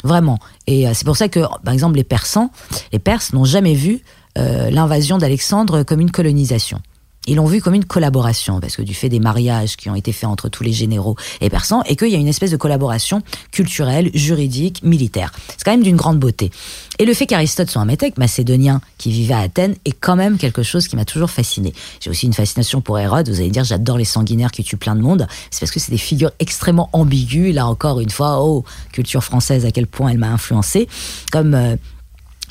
Vraiment. Et euh, c'est pour ça que, par exemple, les Persans, les Perses n'ont jamais vu euh, l'invasion d'Alexandre comme une colonisation ils l'ont vu comme une collaboration, parce que du fait des mariages qui ont été faits entre tous les généraux et persans, et qu'il y a une espèce de collaboration culturelle, juridique, militaire. C'est quand même d'une grande beauté. Et le fait qu'Aristote soit un métèque macédonien qui vivait à Athènes est quand même quelque chose qui m'a toujours fasciné. J'ai aussi une fascination pour Hérode. Vous allez dire, j'adore les sanguinaires qui tuent plein de monde. C'est parce que c'est des figures extrêmement ambiguës. Là encore une fois, oh, culture française, à quel point elle m'a influencé. Comme euh,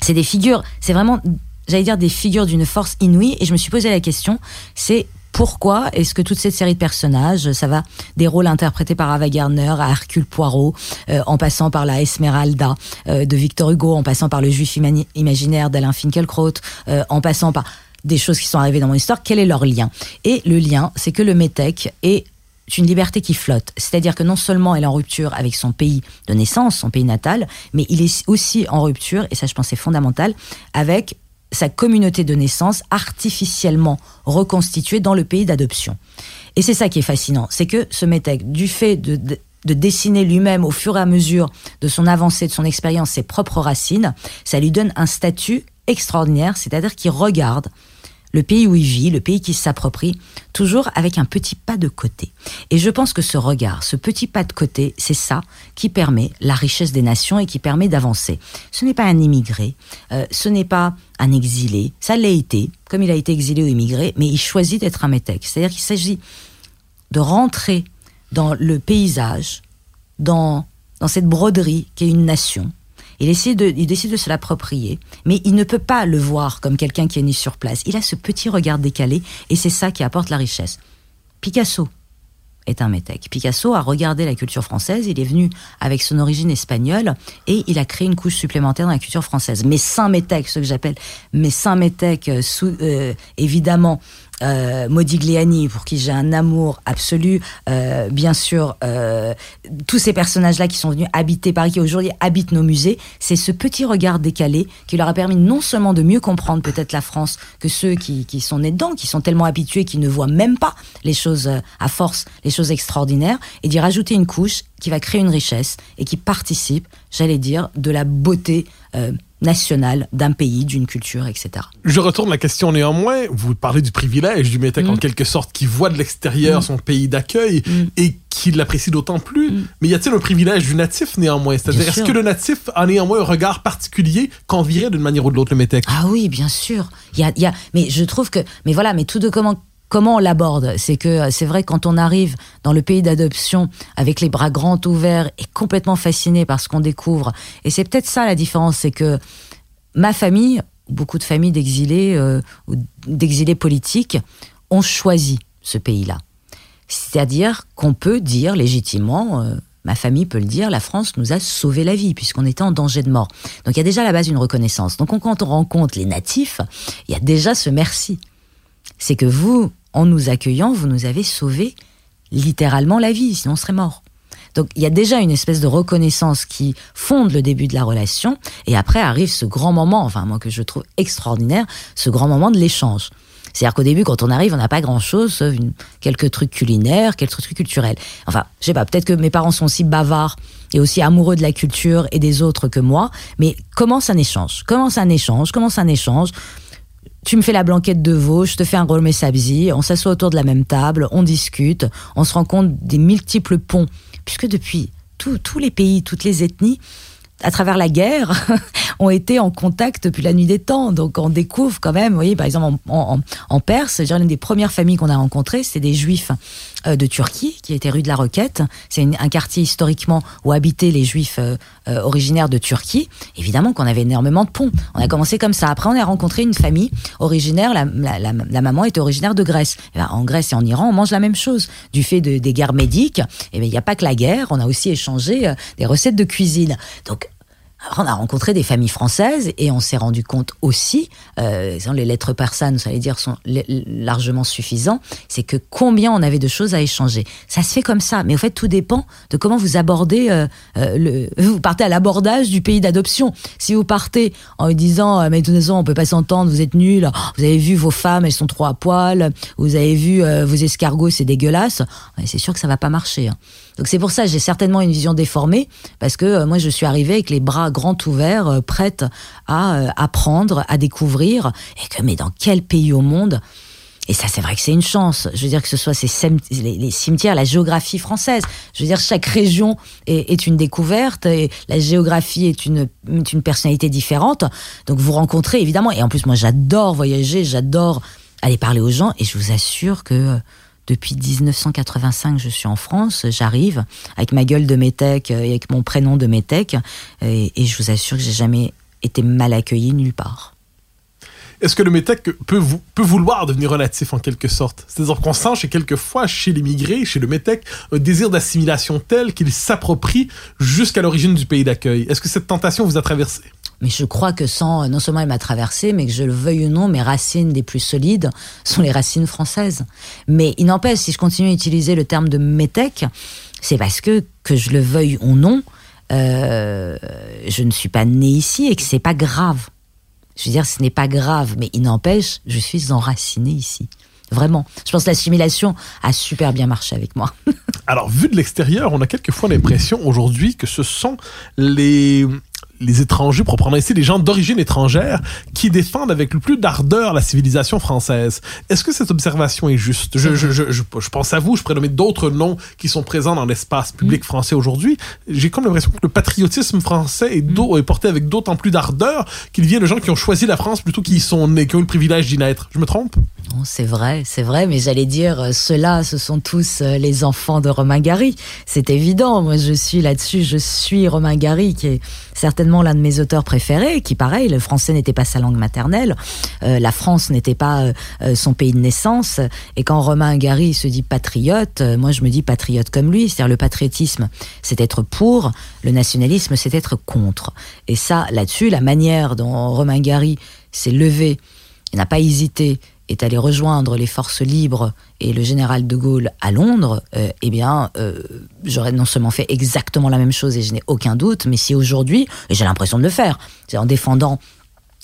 c'est des figures, c'est vraiment j'allais dire, des figures d'une force inouïe. Et je me suis posé la question, c'est pourquoi est-ce que toute cette série de personnages, ça va des rôles interprétés par Ava Gardner à Hercule Poirot, euh, en passant par la Esmeralda euh, de Victor Hugo, en passant par le Juif imaginaire d'Alain Finkielkraut, euh, en passant par des choses qui sont arrivées dans mon histoire, quel est leur lien? Et le lien, c'est que le métèque est une liberté qui flotte. C'est-à-dire que non seulement elle est en rupture avec son pays de naissance, son pays natal, mais il est aussi en rupture, et ça je pense c'est fondamental, avec sa communauté de naissance artificiellement reconstituée dans le pays d'adoption. Et c'est ça qui est fascinant, c'est que ce métèque, du fait de, de, de dessiner lui-même au fur et à mesure de son avancée, de son expérience, ses propres racines, ça lui donne un statut extraordinaire, c'est-à-dire qu'il regarde le pays où il vit, le pays qui s'approprie, toujours avec un petit pas de côté. Et je pense que ce regard, ce petit pas de côté, c'est ça qui permet la richesse des nations et qui permet d'avancer. Ce n'est pas un immigré, euh, ce n'est pas un exilé, ça l'a été, comme il a été exilé ou immigré, mais il choisit d'être un métèque. C'est-à-dire qu'il s'agit de rentrer dans le paysage, dans, dans cette broderie qui est une nation, il, essaie de, il décide de se l'approprier, mais il ne peut pas le voir comme quelqu'un qui est né sur place. Il a ce petit regard décalé, et c'est ça qui apporte la richesse. Picasso est un métèque. Picasso a regardé la culture française, il est venu avec son origine espagnole, et il a créé une couche supplémentaire dans la culture française. Mais saint métèques, ce que j'appelle mes saint sous, euh, évidemment, euh, Modigliani, pour qui j'ai un amour absolu, euh, bien sûr, euh, tous ces personnages-là qui sont venus habiter Paris, qui aujourd'hui habitent nos musées, c'est ce petit regard décalé qui leur a permis non seulement de mieux comprendre peut-être la France que ceux qui, sont nés dedans, qui sont tellement habitués qu'ils ne voient même pas les choses euh, à force, les choses extraordinaires, et d'y rajouter une couche qui va créer une richesse et qui participe, j'allais dire, de la beauté euh, nationale d'un pays, d'une culture, etc. Je retourne la question néanmoins. Vous parlez du privilège du Métèque Mm. en quelque sorte, qui voit de l'extérieur Mm. son pays d'accueil Mm. et qui l'apprécie d'autant plus. Mais y a-t-il un privilège du natif néanmoins? C'est-à-dire, est-ce que le natif a néanmoins un regard particulier qu'envirait d'une manière ou de l'autre le Métèque? Ah oui, bien sûr. A, y a, mais je trouve que, mais voilà, mais tout de comment comment on l'aborde, c'est que euh, c'est vrai quand on arrive dans le pays d'adoption avec les bras grands ouverts et complètement fasciné par ce qu'on découvre, et c'est peut-être ça la différence, c'est que ma famille, beaucoup de familles d'exilés euh, ou d'exilés politiques ont choisi ce pays-là. C'est-à-dire qu'on peut dire légitimement, euh, ma famille peut le dire, la France nous a sauvé la vie puisqu'on était en danger de mort. Donc il y a déjà à la base une reconnaissance. Donc on- quand on rencontre les natifs, il y a déjà ce merci. C'est que vous, en nous accueillant, vous nous avez sauvé littéralement la vie, sinon on serait mort. Donc il y a déjà une espèce de reconnaissance qui fonde le début de la relation, et après arrive ce grand moment, enfin moi que je trouve extraordinaire, ce grand moment de l'échange. C'est-à-dire qu'au début, quand on arrive, on n'a pas grand-chose, sauf quelques trucs culinaires, quelques trucs culturels. Enfin, je sais pas, peut-être que mes parents sont aussi bavards et aussi amoureux de la culture et des autres que moi, mais commence un échange, commence un échange, commence un échange. Tu me fais la blanquette de veau, je te fais un rollmé sabzi, on s'assoit autour de la même table, on discute, on se rend compte des multiples ponts, puisque depuis tous les pays, toutes les ethnies, à travers la guerre, ont été en contact depuis la nuit des temps. Donc on découvre quand même, vous voyez, par exemple en, Perse, l'une des premières familles qu'on a rencontrées, c'est des juifs euh, de Turquie, qui étaient rue de la Roquette. C'est un quartier historiquement où habitaient les juifs euh, originaires de Turquie. Évidemment qu'on avait énormément de ponts. On a commencé comme ça. Après, on a rencontré une famille originaire, la, maman était originaire de Grèce. Eh ben, en Grèce et en Iran, on mange la même chose. Du fait de, des guerres médiques, eh ben, il n'y a pas que la guerre, on a aussi échangé euh, des recettes de cuisine. Donc, on a rencontré des familles françaises et on s'est rendu compte aussi, euh, les lettres persanes, vous allez dire, sont largement suffisants, c'est que combien on avait de choses à échanger. Ça se fait comme ça, mais au fait, tout dépend de comment vous abordez euh, euh, le. Vous partez à l'abordage du pays d'adoption. Si vous partez en disant, euh, mais de toute façon, on peut pas s'entendre, vous êtes nuls, oh, vous avez vu vos femmes, elles sont trop à poil, vous avez vu euh, vos escargots, c'est dégueulasse, c'est sûr que ça va pas marcher. hein. Donc c'est pour ça j'ai certainement une vision déformée, parce que moi je suis arrivée avec les bras grands ouverts, euh, prête à euh, apprendre, à découvrir, et que mais dans quel pays au monde? Et ça, c'est vrai que c'est une chance. Je veux dire que ce soit les, cimetières, la géographie française. Je veux dire, chaque région est, est une découverte et la géographie est une, est une personnalité différente. Donc vous rencontrez évidemment. Et en plus, moi, j'adore voyager, j'adore aller parler aux gens. Et je vous assure que euh, depuis 1985, je suis en France. J'arrive avec ma gueule de métèque et avec mon prénom de métèque. Et, et je vous assure que j'ai jamais été mal accueilli nulle part. Est-ce que le métèque peut, vou- peut vouloir devenir relatif en quelque sorte? C'est-à-dire qu'on sent chez quelquefois, chez les migrés, chez le métèque, un désir d'assimilation tel qu'il s'approprie jusqu'à l'origine du pays d'accueil. Est-ce que cette tentation vous a traversé? Mais je crois que sans, non seulement elle m'a traversé, mais que je le veuille ou non, mes racines les plus solides sont les racines françaises. Mais il n'empêche, si je continue à utiliser le terme de métèque, c'est parce que, que je le veuille ou non, euh, je ne suis pas né ici et que c'est pas grave. Je veux dire, ce n'est pas grave, mais il n'empêche, je suis enraciné ici. Vraiment. Je pense que l'assimilation a super bien marché avec moi. Alors, vu de l'extérieur, on a quelquefois l'impression aujourd'hui que ce sont les les étrangers, proprement ici, les gens d'origine étrangère, qui défendent avec le plus d'ardeur la civilisation française. Est-ce que cette observation est juste? Je, je, je, je, pense à vous, je pourrais nommer d'autres noms qui sont présents dans l'espace public français aujourd'hui. J'ai comme l'impression que le patriotisme français est, d'au- est porté avec d'autant plus d'ardeur qu'il vient de gens qui ont choisi la France plutôt qu'ils sont nés, qui ont eu le privilège d'y naître. Je me trompe? Non, c'est vrai, c'est vrai, mais j'allais dire, euh, ceux-là, ce sont tous euh, les enfants de Romain Gary. C'est évident, moi je suis là-dessus, je suis Romain Gary, qui est certainement l'un de mes auteurs préférés, qui pareil, le français n'était pas sa langue maternelle, euh, la France n'était pas euh, euh, son pays de naissance, et quand Romain Gary se dit patriote, moi je me dis patriote comme lui, c'est-à-dire le patriotisme, c'est être pour, le nationalisme, c'est être contre. Et ça, là-dessus, la manière dont Romain Gary s'est levé, il n'a pas hésité, est allé rejoindre les forces libres et le général de Gaulle à Londres, euh, eh bien, euh, j'aurais non seulement fait exactement la même chose et je n'ai aucun doute, mais si aujourd'hui, et j'ai l'impression de le faire, c'est en défendant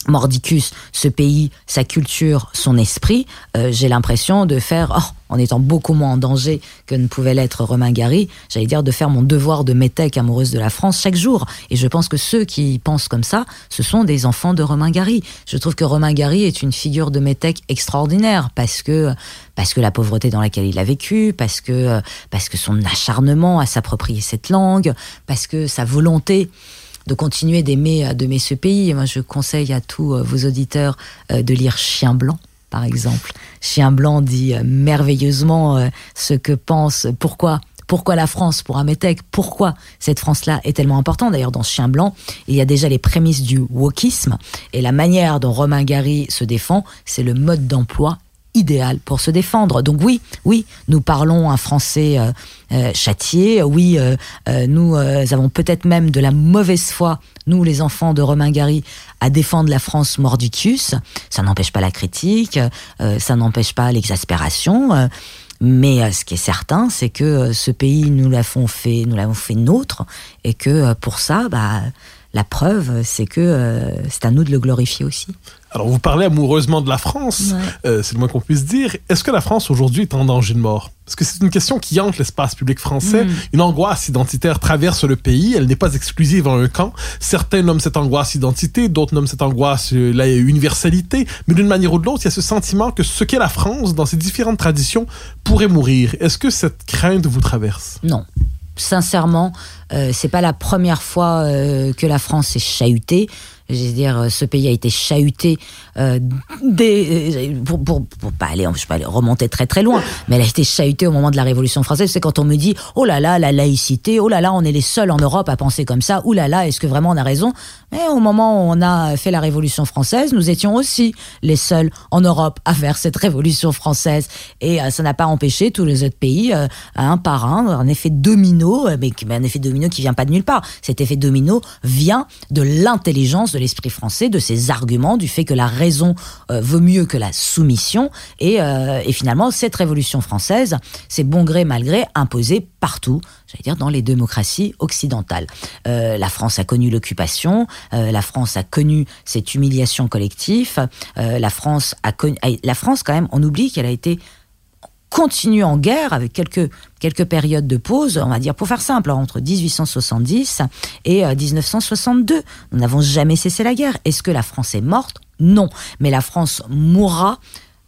Mordicus, ce pays, sa culture, son esprit, euh, j'ai l'impression de faire, oh, en étant beaucoup moins en danger que ne pouvait l'être Romain Gary, j'allais dire de faire mon devoir de métèque amoureuse de la France chaque jour. Et je pense que ceux qui pensent comme ça, ce sont des enfants de Romain Gary. Je trouve que Romain Gary est une figure de métèque extraordinaire parce que parce que la pauvreté dans laquelle il a vécu, parce que parce que son acharnement à s'approprier cette langue, parce que sa volonté de continuer d'aimer d'aimer ce pays. moi, je conseille à tous euh, vos auditeurs euh, de lire Chien blanc par exemple. Chien blanc dit euh, merveilleusement ce que pense, pourquoi pourquoi la France pour métèque Pourquoi cette France-là est tellement importante D'ailleurs, dans Chien Blanc, il y a déjà les prémices du wokisme et la manière dont Romain Gary se défend, c'est le mode d'emploi idéal pour se défendre. Donc oui, oui, nous parlons un français euh, euh châtié. Oui, euh, euh, nous avons peut-être même de la mauvaise foi, nous les enfants de Romain Gary, à défendre la France mordicus. Ça n'empêche pas la critique, ça n'empêche pas l'exaspération. Mais ce qui est certain, c'est que ce pays, nous l'avons fait, nous l'avons fait nôtre, et que pour ça, bah, la preuve, c'est que euh, c'est à nous de le glorifier aussi. Alors, vous parlez amoureusement de la France, euh, c'est le moins qu'on puisse dire. Est-ce que la France aujourd'hui est en danger de mort? Parce que c'est une question qui hante l'espace public français. Mm. Une angoisse identitaire traverse le pays. Elle n'est pas exclusive en un camp. Certains nomment cette angoisse identité, d'autres nomment cette angoisse euh, la universalité. Mais d'une manière ou de l'autre, il y a ce sentiment que ce qu'est la France, dans ses différentes traditions, pourrait mourir. Est-ce que cette crainte vous traverse? Non sincèrement, euh, c'est pas la première fois euh, que la France est chahutée. Je veux dire, euh, ce pays a été chahuté euh, pour, pour, pas aller, remonter très très loin, mais elle a été chahutée au moment de la Révolution française. C'est quand on me dit, oh là là, la laïcité, oh là là, on est les seuls en Europe à penser comme ça, oh là là, est-ce que vraiment on a raison? Mais au moment où on a fait la Révolution française, nous étions aussi les seuls en Europe à faire cette Révolution française, et ça n'a pas empêché tous les autres pays, un par un, un effet domino, mais un effet domino qui vient pas de nulle part. Cet effet domino vient de l'intelligence de l'esprit français, de ses arguments, du fait que la raison euh, vaut mieux que la soumission. Et, euh, finalement, cette révolution française, c'est bon gré, mal gré, imposée partout, j'allais dire dans les démocraties occidentales. Euh, la France a connu l'occupation, la France a connu cette humiliation collective, la France a connu, la France quand même, on oublie qu'elle a été continue en guerre avec quelques, quelques périodes de pause, on va dire pour faire simple, entre 1870 et 1962. Euh, Nous n'avons jamais cessé la guerre. Est-ce que la France est morte? Non. Mais la France mourra,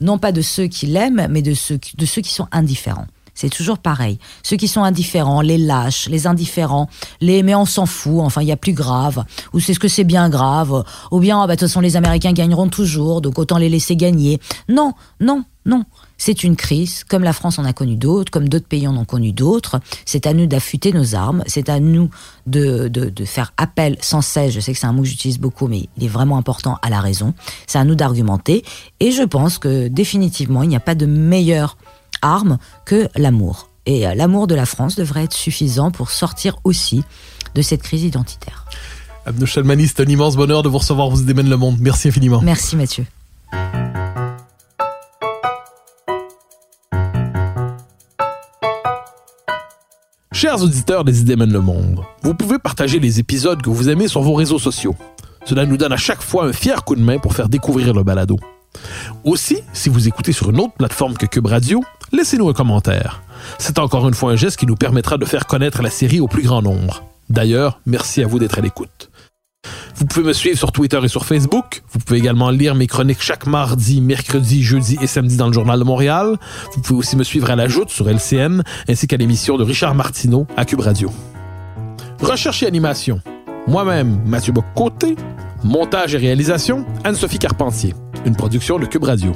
non pas de ceux qui l'aiment, mais de ceux, de ceux qui sont indifférents. C'est toujours pareil. Ceux qui sont indifférents, les lâches, les indifférents, les mais on s'en fout, enfin il y a plus grave, ou c'est ce que c'est bien grave, ou bien ah, bah, de toute façon les Américains gagneront toujours, donc autant les laisser gagner. Non, non, non. C'est une crise, comme la France en a connu d'autres, comme d'autres pays en ont connu d'autres. C'est à nous d'affûter nos armes, c'est à nous de, de, de, faire appel sans cesse, je sais que c'est un mot que j'utilise beaucoup, mais il est vraiment important à la raison. C'est à nous d'argumenter. Et je pense que définitivement, il n'y a pas de meilleure arme que l'amour. Et euh, l'amour de la France devrait être suffisant pour sortir aussi de cette crise identitaire. Abdou Chalmani, c'est un immense bonheur de vous recevoir, vous démène le monde. Merci infiniment. Merci Mathieu. Chers auditeurs des Idées mènent le monde, vous pouvez partager les épisodes que vous aimez sur vos réseaux sociaux. Cela nous donne à chaque fois un fier coup de main pour faire découvrir le balado. Aussi, si vous écoutez sur une autre plateforme que Cube Radio, laissez-nous un commentaire. C'est encore une fois un geste qui nous permettra de faire connaître la série au plus grand nombre. D'ailleurs, merci à vous d'être à l'écoute. Vous pouvez me suivre sur Twitter et sur Facebook. Vous pouvez également lire mes chroniques chaque mardi, mercredi, jeudi et samedi dans le Journal de Montréal. Vous pouvez aussi me suivre à la joute sur LCN ainsi qu'à l'émission de Richard Martineau à Cube Radio. Recherche et animation. Moi-même, Mathieu Bocoté. Montage et réalisation, Anne-Sophie Carpentier. Une production de Cube Radio.